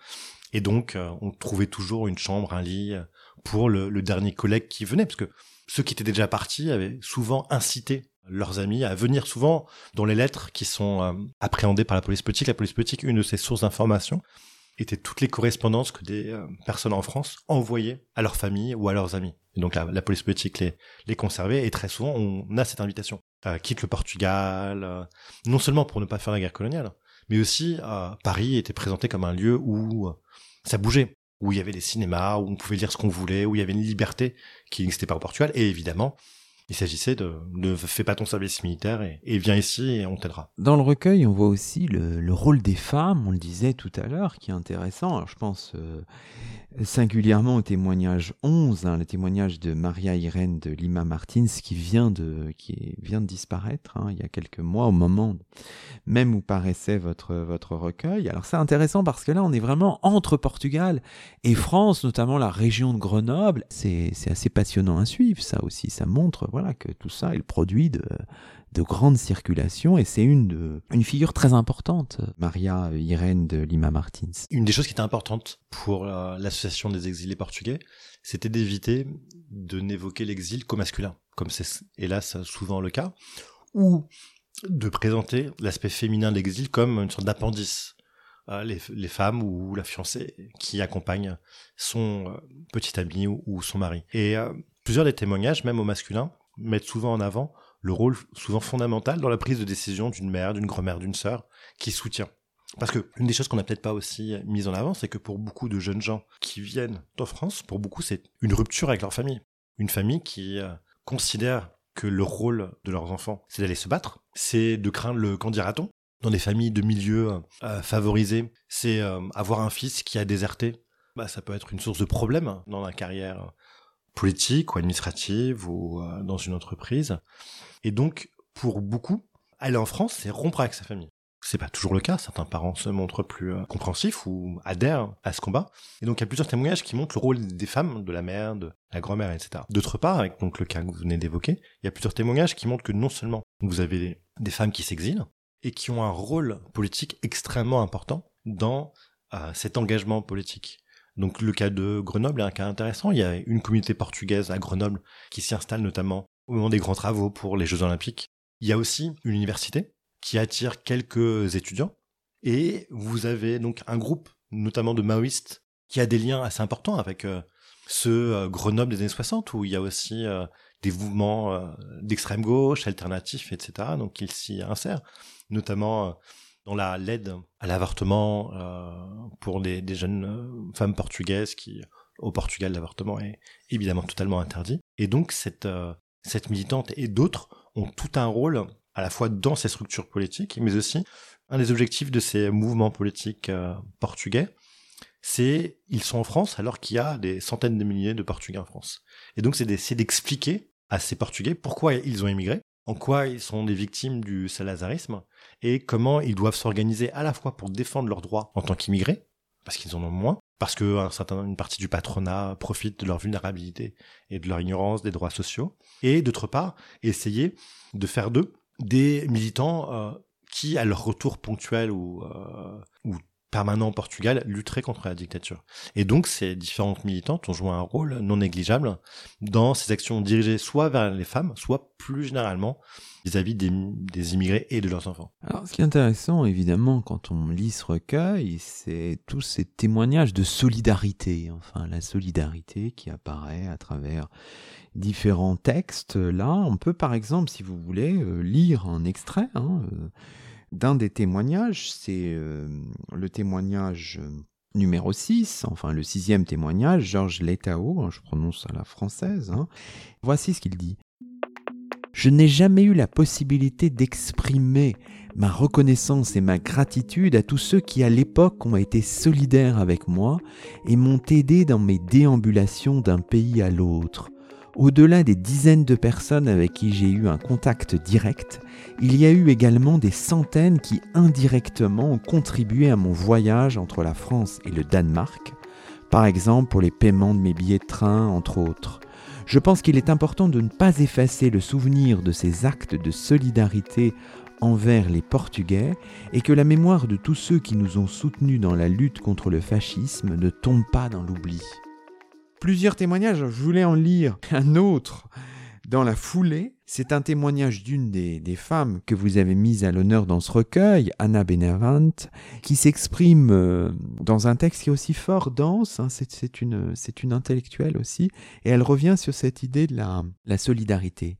Et donc, euh, on trouvait toujours une chambre, un lit pour le, le, dernier collègue qui venait, parce que ceux qui étaient déjà partis avaient souvent incité leurs amis à venir souvent dans les lettres qui sont appréhendées par la police politique. La police politique, une de ses sources d'information, étaient toutes les correspondances que des euh, personnes en France envoyaient à leur famille ou à leurs amis. Et donc la, police politique les, les conservait et très souvent on a cette invitation. Euh, quitte le Portugal, euh, non seulement pour ne pas faire la guerre coloniale, mais aussi Paris était présenté comme un lieu où ça bougeait, où il y avait des cinémas, où on pouvait lire ce qu'on voulait, où il y avait une liberté qui n'existait pas au Portugal. Et évidemment, il s'agissait de ne fais pas ton service militaire et, viens ici et on t'aidera. Dans le recueil, on voit aussi le, rôle des femmes, on le disait tout à l'heure, qui est intéressant. Alors, je pense euh, singulièrement au témoignage 11, hein, le témoignage de Maria Irène de Lima Martins qui vient de, qui vient de disparaître hein, il y a quelques mois au moment même où paraissait votre, votre recueil. Alors c'est intéressant parce que là on est vraiment entre Portugal et France, notamment la région de Grenoble. C'est assez passionnant à suivre ça aussi, ça montre voilà que tout ça est le produit de, de grande circulation et c'est une, une figure très importante, Maria Irène de Lima Martins. Une des choses qui était importante pour euh, l'association des exilés portugais, c'était d'éviter de n'évoquer l'exil qu'au masculin, comme c'est hélas souvent le cas, ou de présenter l'aspect féminin de l'exil comme une sorte d'appendice. Euh, les, les, femmes ou la fiancée qui accompagne son euh, petit ami ou, son mari. Et plusieurs des témoignages, même au masculin, mettent souvent en avant le rôle souvent fondamental dans la prise de décision d'une mère, d'une grand-mère, d'une sœur qui soutient. Parce que une des choses qu'on n'a peut-être pas aussi mise en avant, c'est que pour beaucoup de jeunes gens qui viennent en France, pour beaucoup c'est une rupture avec leur famille. Une famille qui euh, considère que le rôle de leurs enfants, c'est d'aller se battre, c'est de craindre le qu'en dira-t-on. Dans des familles de milieux euh, favorisés, c'est euh, avoir un fils qui a déserté. Bah, ça peut être une source de problème dans la carrière politique ou administrative ou dans une entreprise. Et donc, pour beaucoup, aller en France, c'est rompre avec sa famille. C'est pas toujours le cas. Certains parents se montrent plus euh, compréhensifs ou adhèrent à ce combat. Et donc, il y a plusieurs témoignages qui montrent le rôle des femmes, de la mère, de la grand-mère, etc. D'autre part, avec donc le cas que vous venez d'évoquer, il y a plusieurs témoignages qui montrent que non seulement vous avez des femmes qui s'exilent et qui ont un rôle politique extrêmement important dans euh, cet engagement politique. Donc le cas de Grenoble est un cas intéressant. Il y a une communauté portugaise à Grenoble qui s'y installe notamment au moment des grands travaux pour les Jeux Olympiques. Il y a aussi une université qui attire quelques étudiants et vous avez donc un groupe, notamment de maoïstes, qui a des liens assez importants avec euh, ce euh, Grenoble des années 60 où il y a aussi euh, des mouvements d'extrême gauche, alternatifs, etc. Donc ils s'y insèrent, notamment dans la l'aide à l'avortement pour des, jeunes femmes portugaises qui au Portugal l'avortement est évidemment totalement interdit. Et donc cette cette militante et d'autres ont tout un rôle à la fois dans ces structures politiques, mais aussi un des objectifs de ces mouvements politiques euh, portugais, c'est ils sont en France alors qu'il y a des centaines de milliers de Portugais en France. Et donc c'est d'essayer d'expliquer à ces Portugais pourquoi ils ont émigré en quoi ils sont des victimes du salazarisme et comment ils doivent s'organiser à la fois pour défendre leurs droits en tant qu'immigrés, parce qu'ils en ont moins, parce que un certain, une partie du patronat profite de leur vulnérabilité et de leur ignorance des droits sociaux, et d'autre part, essayer de faire d'eux des militants euh, qui, à leur retour ponctuel ou, euh, ou permanent au Portugal lutteraient contre la dictature. Et donc, ces différentes militantes ont joué un rôle non négligeable dans ces actions dirigées soit vers les femmes, soit plus généralement vis-à-vis des, immigrés et de leurs enfants. Alors, ce qui est intéressant, évidemment, quand on lit ce recueil, c'est tous ces témoignages de solidarité, enfin, la solidarité qui apparaît à travers différents textes. Là, on peut, par exemple, si vous voulez, euh, lire un extrait, hein, euh, d'un des témoignages, c'est le témoignage numéro 6, enfin le sixième témoignage, Georges Letao, hein, je prononce à la française. Hein. Voici ce qu'il dit. Je n'ai jamais eu la possibilité d'exprimer ma reconnaissance et ma gratitude à tous ceux qui à l'époque ont été solidaires avec moi et m'ont aidé dans mes déambulations d'un pays à l'autre. Au-delà des dizaines de personnes avec qui j'ai eu un contact direct, il y a eu également des centaines qui indirectement ont contribué à mon voyage entre la France et le Danemark, par exemple pour les paiements de mes billets de train, entre autres. Je pense qu'il est important de ne pas effacer le souvenir de ces actes de solidarité envers les Portugais et que la mémoire de tous ceux qui nous ont soutenus dans la lutte contre le fascisme ne tombe pas dans l'oubli. Plusieurs témoignages, je voulais en lire un autre dans la foulée, c'est un témoignage d'une des, femmes que vous avez mises à l'honneur dans ce recueil, Anna Benavant, qui s'exprime euh, dans un texte qui est aussi fort dense, hein, c'est une, intellectuelle aussi, et elle revient sur cette idée de la solidarité.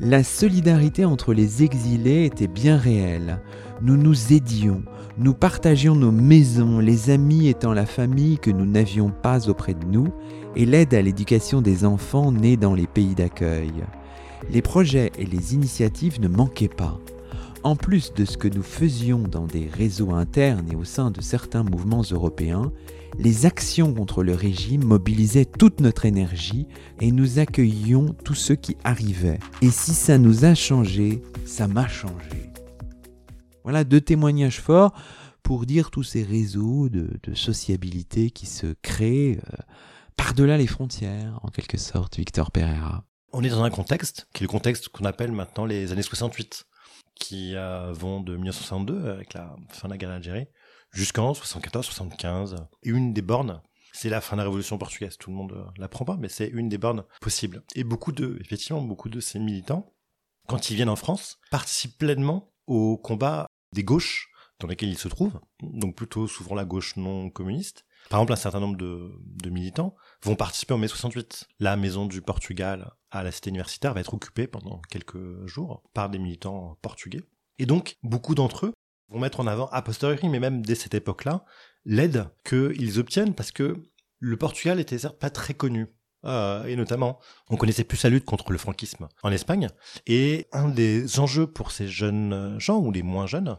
La solidarité entre les exilés était bien réelle. Nous nous aidions, nous partagions nos maisons, les amis étant la famille que nous n'avions pas auprès de nous, et l'aide à l'éducation des enfants nés dans les pays d'accueil. Les projets et les initiatives ne manquaient pas. En plus de ce que nous faisions dans des réseaux internes et au sein de certains mouvements européens, les actions contre le régime mobilisaient toute notre énergie et nous accueillions tous ceux qui arrivaient. Et si ça nous a changé, ça m'a changé. Voilà deux témoignages forts pour dire tous ces réseaux de, sociabilité qui se créent euh, par-delà les frontières, en quelque sorte, Victor Pereira. On est dans un contexte qui est le contexte qu'on appelle maintenant les années 68, qui euh, vont de 1962, avec la fin de la guerre d'Algérie, jusqu'en 74-75. Et une des bornes, c'est la fin de la révolution portugaise. Tout le monde euh, l'apprend pas, mais c'est une des bornes possibles. Et beaucoup de, effectivement, beaucoup de ces militants, quand ils viennent en France, participent pleinement au combat des gauches dans lesquelles ils se trouvent, donc plutôt souvent la gauche non communiste. Par exemple, un certain nombre de, de militants vont participer en mai 68. La maison du Portugal à la cité universitaire va être occupée pendant quelques jours par des militants portugais. Et donc, beaucoup d'entre eux vont mettre en avant, a posteriori, mais même dès cette époque-là, l'aide qu'ils obtiennent parce que le Portugal était certes pas très connu. Euh, et notamment, on connaissait plus sa lutte contre le franquisme en Espagne. Et un des enjeux pour ces jeunes gens, ou les moins jeunes,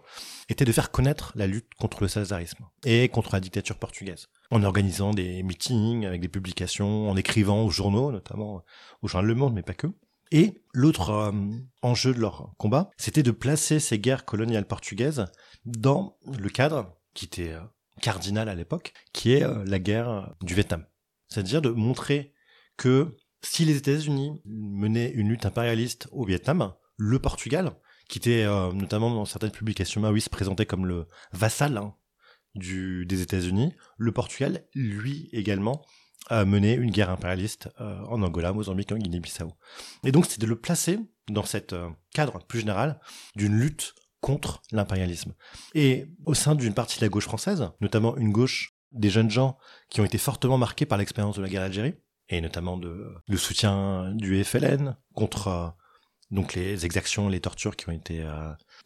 était de faire connaître la lutte contre le salazarisme et contre la dictature portugaise. En organisant des meetings avec des publications, en écrivant aux journaux, notamment au journal Le Monde, mais pas que. Et l'autre euh, enjeu de leur combat, c'était de placer ces guerres coloniales portugaises dans le cadre qui était euh, cardinal à l'époque, qui est euh, la guerre du Vietnam. C'est-à-dire de montrer que si les États-Unis menaient une lutte impérialiste au Vietnam, le Portugal, qui était notamment dans certaines publications maoïstes présenté comme le vassal hein, des États-Unis, le Portugal, lui également, a mené une guerre impérialiste euh, en Angola, Mozambique, en Guinée-Bissau. Et donc, c'est de le placer dans cet euh, cadre plus général d'une lutte contre l'impérialisme. Et au sein d'une partie de la gauche française, notamment une gauche des jeunes gens qui ont été fortement marqués par l'expérience de la guerre d'Algérie, et notamment de, le soutien du FLN contre euh, donc les exactions, les tortures qui ont été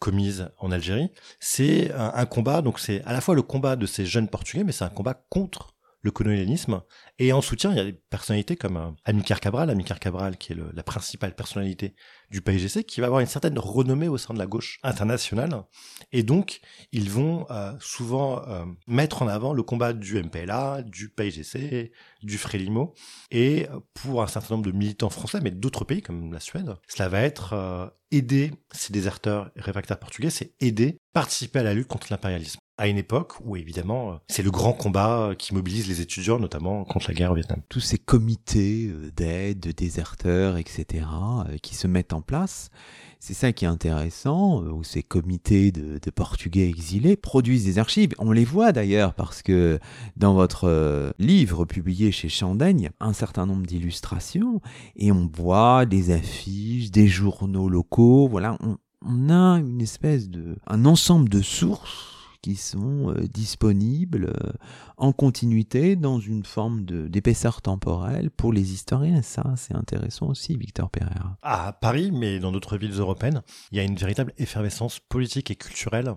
commises en Algérie, c'est un, un combat, donc c'est à la fois le combat de ces jeunes Portugais, mais c'est un combat contre le colonialisme. Et en soutien, il y a des personnalités comme euh, Cabral, Amilcar Cabral qui est la principale personnalité du PIGC, qui va avoir une certaine renommée au sein de la gauche internationale. Et donc, ils vont euh, souvent euh, mettre en avant le combat du MPLA, du PIGC, du Frélimo. Et pour un certain nombre de militants français, mais d'autres pays comme la Suède, cela va être aider ces déserteurs et réfractaires portugais, c'est aider, participer à la lutte contre l'impérialisme à une époque où évidemment euh, c'est le grand combat qui mobilise les étudiants, notamment contre la guerre au Vietnam. Tous ces comités euh, d'aide, de déserteurs, etc., euh, qui se mettent en place, c'est ça qui est intéressant, où ces comités de, Portugais exilés produisent des archives. On les voit d'ailleurs parce que dans votre livre publié chez Chandaigne, un certain nombre d'illustrations, et on voit des affiches, des journaux locaux, voilà, on, on a une espèce de, un ensemble de sources qui sont euh, disponibles euh, en continuité dans une forme d'épaisseur temporelle pour les historiens. Ça, c'est intéressant aussi, Victor Pereira. À Paris, mais dans d'autres villes européennes, il y a une véritable effervescence politique et culturelle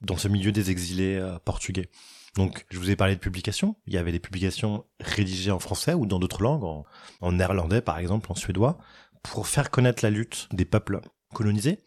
dans ce milieu des exilés euh, portugais. Donc, je vous ai parlé de publications. Il y avait des publications rédigées en français ou dans d'autres langues, en, en néerlandais par exemple, en suédois, pour faire connaître la lutte des peuples colonisés.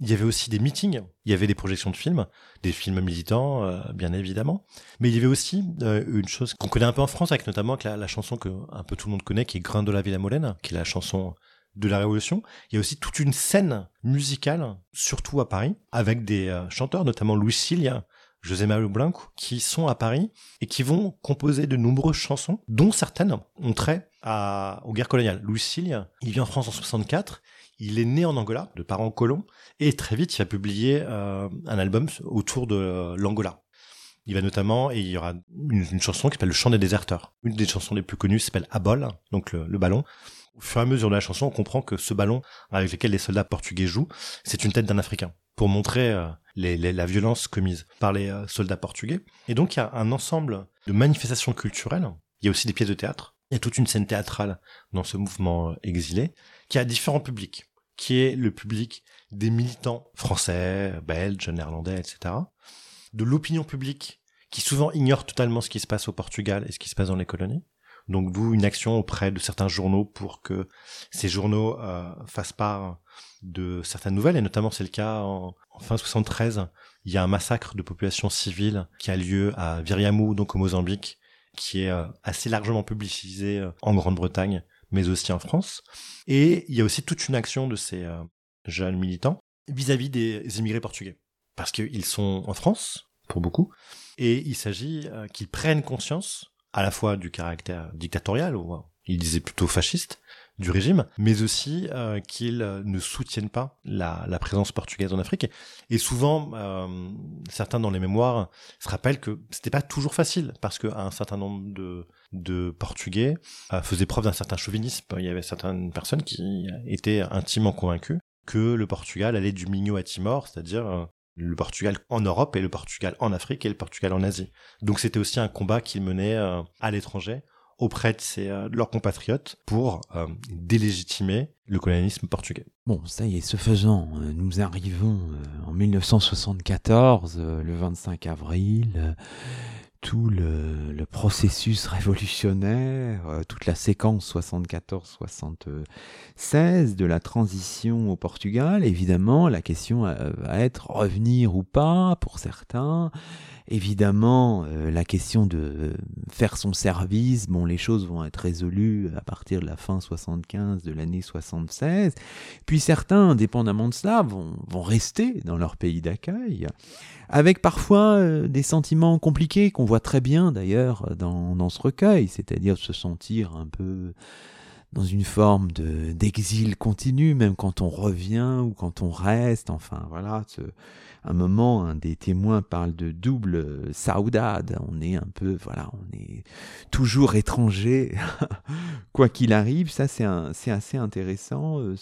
Il y avait aussi des meetings, il y avait des projections de films, des films militants, euh, bien évidemment. Mais il y avait aussi euh, une chose qu'on connaît un peu en France, avec notamment la, chanson que un peu tout le monde connaît, qui est Grain de la Villa Molène, qui est la chanson de la Révolution. Il y a aussi toute une scène musicale, surtout à Paris, avec des euh, chanteurs, notamment Louis Cilia, José Mario Blanco, qui sont à Paris et qui vont composer de nombreuses chansons, dont certaines ont trait aux guerres coloniales. Louis Cilia, il vient en France en 64 il est né en Angola, de parents colons, et très vite, il va publier euh, un album autour de euh, l'Angola. Il va notamment, et il y aura une, chanson qui s'appelle Le chant des déserteurs. Une des chansons les plus connues s'appelle Abol, donc le, ballon. Au fur et à mesure de la chanson, on comprend que ce ballon avec lequel les soldats portugais jouent, c'est une tête d'un Africain, pour montrer euh, la violence commise par les soldats portugais. Et donc, il y a un ensemble de manifestations culturelles. Il y a aussi des pièces de théâtre. Il y a toute une scène théâtrale dans ce mouvement exilé qui a différents publics, qui est le public des militants français, belges, néerlandais, etc. De l'opinion publique qui souvent ignore totalement ce qui se passe au Portugal et ce qui se passe dans les colonies. Donc d'où une action auprès de certains journaux pour que ces journaux euh, fassent part de certaines nouvelles, et notamment c'est le cas en, fin 73, il y a un massacre de population civile qui a lieu à Viriamou, donc au Mozambique, qui est euh, assez largement publicisé euh, en Grande-Bretagne mais aussi en France. Et il y a aussi toute une action de ces euh, jeunes militants vis-à-vis des immigrés portugais. Parce qu'ils sont en France, pour beaucoup, et il s'agit euh, qu'ils prennent conscience à la fois du caractère dictatorial, ou ils disaient plutôt fasciste, du régime, mais aussi euh, qu'ils ne soutiennent pas la, la, présence portugaise en Afrique. Et souvent, euh, certains dans les mémoires se rappellent que c'était pas toujours facile, parce qu'un certain nombre de, de Portugais euh, faisaient preuve d'un certain chauvinisme. Il y avait certaines personnes qui étaient intimement convaincues que le Portugal allait du Minho à Timor, c'est-à-dire euh, le Portugal en Europe et le Portugal en Afrique et le Portugal en Asie. Donc c'était aussi un combat qu'ils menaient euh, à l'étranger auprès de, euh, leurs compatriotes pour euh, délégitimer le colonialisme portugais. Bon, ça y est, ce faisant, euh, nous arrivons en 1974, le 25 avril tout le, processus révolutionnaire, toute la séquence 74-76 de la transition au Portugal. Évidemment, la question va être revenir ou pas pour certains. Évidemment, euh, la question de faire son service, bon, les choses vont être résolues à partir de la fin 75, de l'année 76. Puis certains, indépendamment de cela, vont, vont rester dans leur pays d'accueil, avec parfois euh, des sentiments compliqués qu'on voit très bien d'ailleurs dans, dans ce recueil, c'est-à-dire se sentir un peu dans une forme de d'exil continu, même quand on revient ou quand on reste. Enfin, voilà, ce, un moment, un des témoins parle de double saudade. On est un peu, voilà, on est toujours étranger, quoi qu'il arrive. Ça, c'est assez intéressant, euh,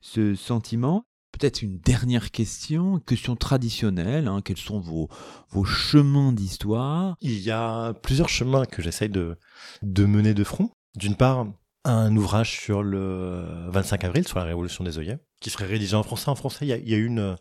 ce, sentiment. Peut-être une dernière question, question traditionnelle. Hein, quels sont vos, chemins d'histoire? Il y a plusieurs chemins que j'essaye de, mener de front. D'une part, un ouvrage sur le 25 avril, sur la révolution des œillets, qui serait rédigé en français. En français, il y a une,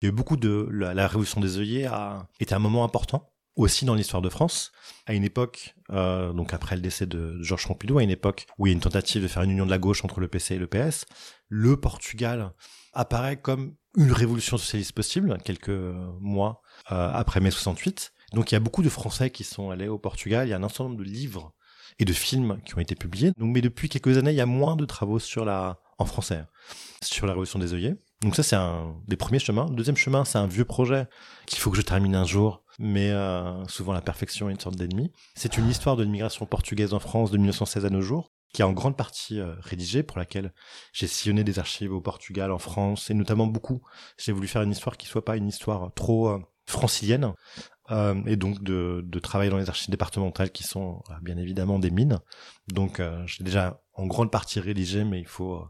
il y a eu beaucoup de la, révolution des œillets a été un moment important aussi dans l'histoire de France, à une époque, euh, donc après le décès de Georges Pompidou, à une époque où il y a une tentative de faire une union de la gauche entre le PC et le PS, le Portugal apparaît comme une révolution socialiste possible, quelques mois euh, après mai 68. Donc il y a beaucoup de Français qui sont allés au Portugal, il y a un nombre de livres et de films qui ont été publiés. Donc, mais depuis quelques années, il y a moins de travaux sur la, en français, sur la révolution des œillets. Donc ça, c'est un des premiers chemins. Deuxième chemin, c'est un vieux projet qu'il faut que je termine un jour, mais euh, souvent la perfection est une sorte d'ennemi. C'est une histoire de l'immigration portugaise en France de 1916 à nos jours, qui est en grande partie euh, rédigée, pour laquelle j'ai sillonné des archives au Portugal, en France, et notamment beaucoup. J'ai voulu faire une histoire qui soit pas une histoire trop euh, francilienne, euh, et donc de, de, travailler dans les archives départementales qui sont euh, bien évidemment des mines. Donc euh, j'ai déjà en grande partie rédigé, mais il faut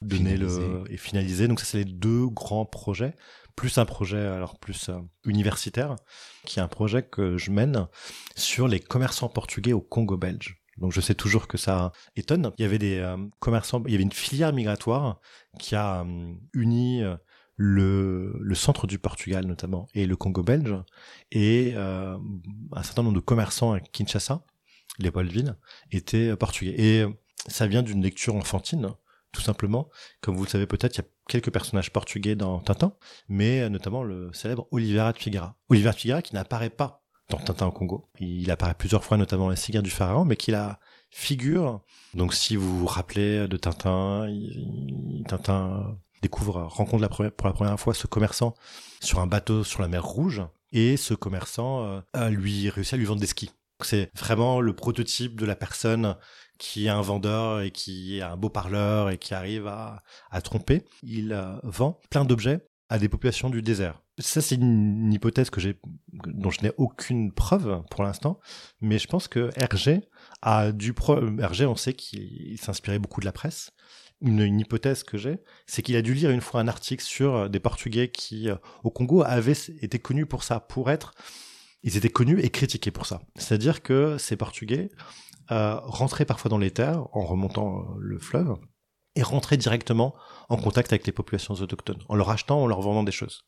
donner le et finaliser. Donc ça c'est les deux grands projets, plus un projet alors plus universitaire, qui est un projet que je mène sur les commerçants portugais au Congo belge. Donc je sais toujours que ça étonne. Il y avait des commerçants, il y avait une filière migratoire qui a uni le, le, centre du Portugal notamment et le Congo belge et euh, un certain nombre de commerçants à Kinshasa, Léopoldville, étaient portugais. Et ça vient d'une lecture enfantine, tout simplement. Comme vous le savez peut-être, il y a quelques personnages portugais dans Tintin, mais notamment le célèbre Oliveira de Figueira. Oliveira de Figueira qui n'apparaît pas dans Tintin au Congo. Il apparaît plusieurs fois, notamment dans la cigare du pharaon, mais qui la figure. Donc si vous vous rappelez de Tintin, Tintin découvre, rencontre la première, pour la première fois ce commerçant sur un bateau sur la mer Rouge, et ce commerçant euh, lui réussit à lui vendre des skis. C'est vraiment le prototype de la personne qui est un vendeur et qui est un beau parleur et qui arrive à, tromper. Il euh, vend plein d'objets à des populations du désert. Ça, c'est une, hypothèse que dont je n'ai aucune preuve pour l'instant, mais je pense que Hergé a du pro... Hergé, on sait qu'il s'inspirait beaucoup de la presse, une, hypothèse que j'ai, c'est qu'il a dû lire une fois un article sur euh, des Portugais qui, euh, au Congo, avaient été connus pour ça, pour être, ils étaient connus et critiqués pour ça. C'est-à-dire que ces Portugais euh, rentraient parfois dans les terres en remontant le fleuve et rentraient directement en contact avec les populations autochtones, en leur achetant, en leur vendant des choses.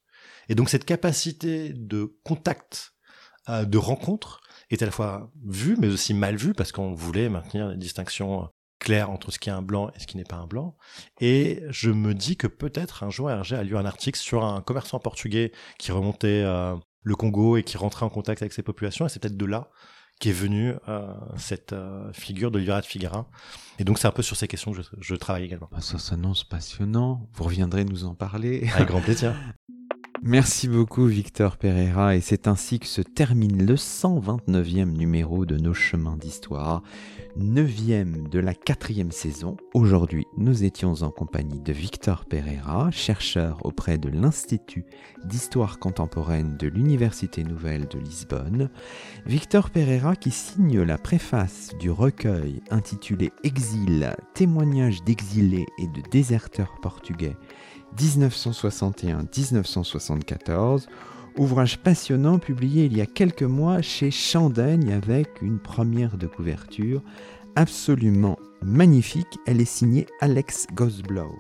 Et donc cette capacité de contact, de rencontre, est à la fois vue, mais aussi mal vue, parce qu'on voulait maintenir les distinctions clair entre ce qui est un blanc et ce qui n'est pas un blanc. Et je me dis que peut-être un jour Hergé a lu un article sur un commerçant portugais qui remontait euh, le Congo et qui rentrait en contact avec ces populations. Et c'est peut-être de là qu'est venue euh, cette euh, figure d'Olivera de Figueira. Et donc c'est un peu sur ces questions que je, je travaille également. Ah, ça s'annonce passionnant. Vous reviendrez nous en parler. Avec grand plaisir. Merci beaucoup Victor Pereira et c'est ainsi que se termine le 129e numéro de Nos chemins d'histoire neuvième de la quatrième saison. Aujourd'hui, nous étions en compagnie de Victor Pereira, chercheur auprès de l'Institut d'histoire contemporaine de l'Université nouvelle de Lisbonne. Victor Pereira qui signe la préface du recueil intitulé Exil, témoignages d'exilés et de déserteurs portugais 1961-1974 Ouvrage passionnant publié il y a quelques mois chez Chandaigne avec une première de couverture absolument magnifique. Elle est signée Alex Gosblow.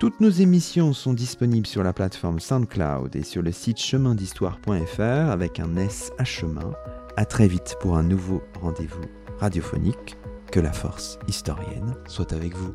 Toutes nos émissions sont disponibles sur la plateforme SoundCloud et sur le site chemindhistoire.fr avec un S à chemin. À très vite pour un nouveau rendez-vous radiophonique. Que la force historienne soit avec vous.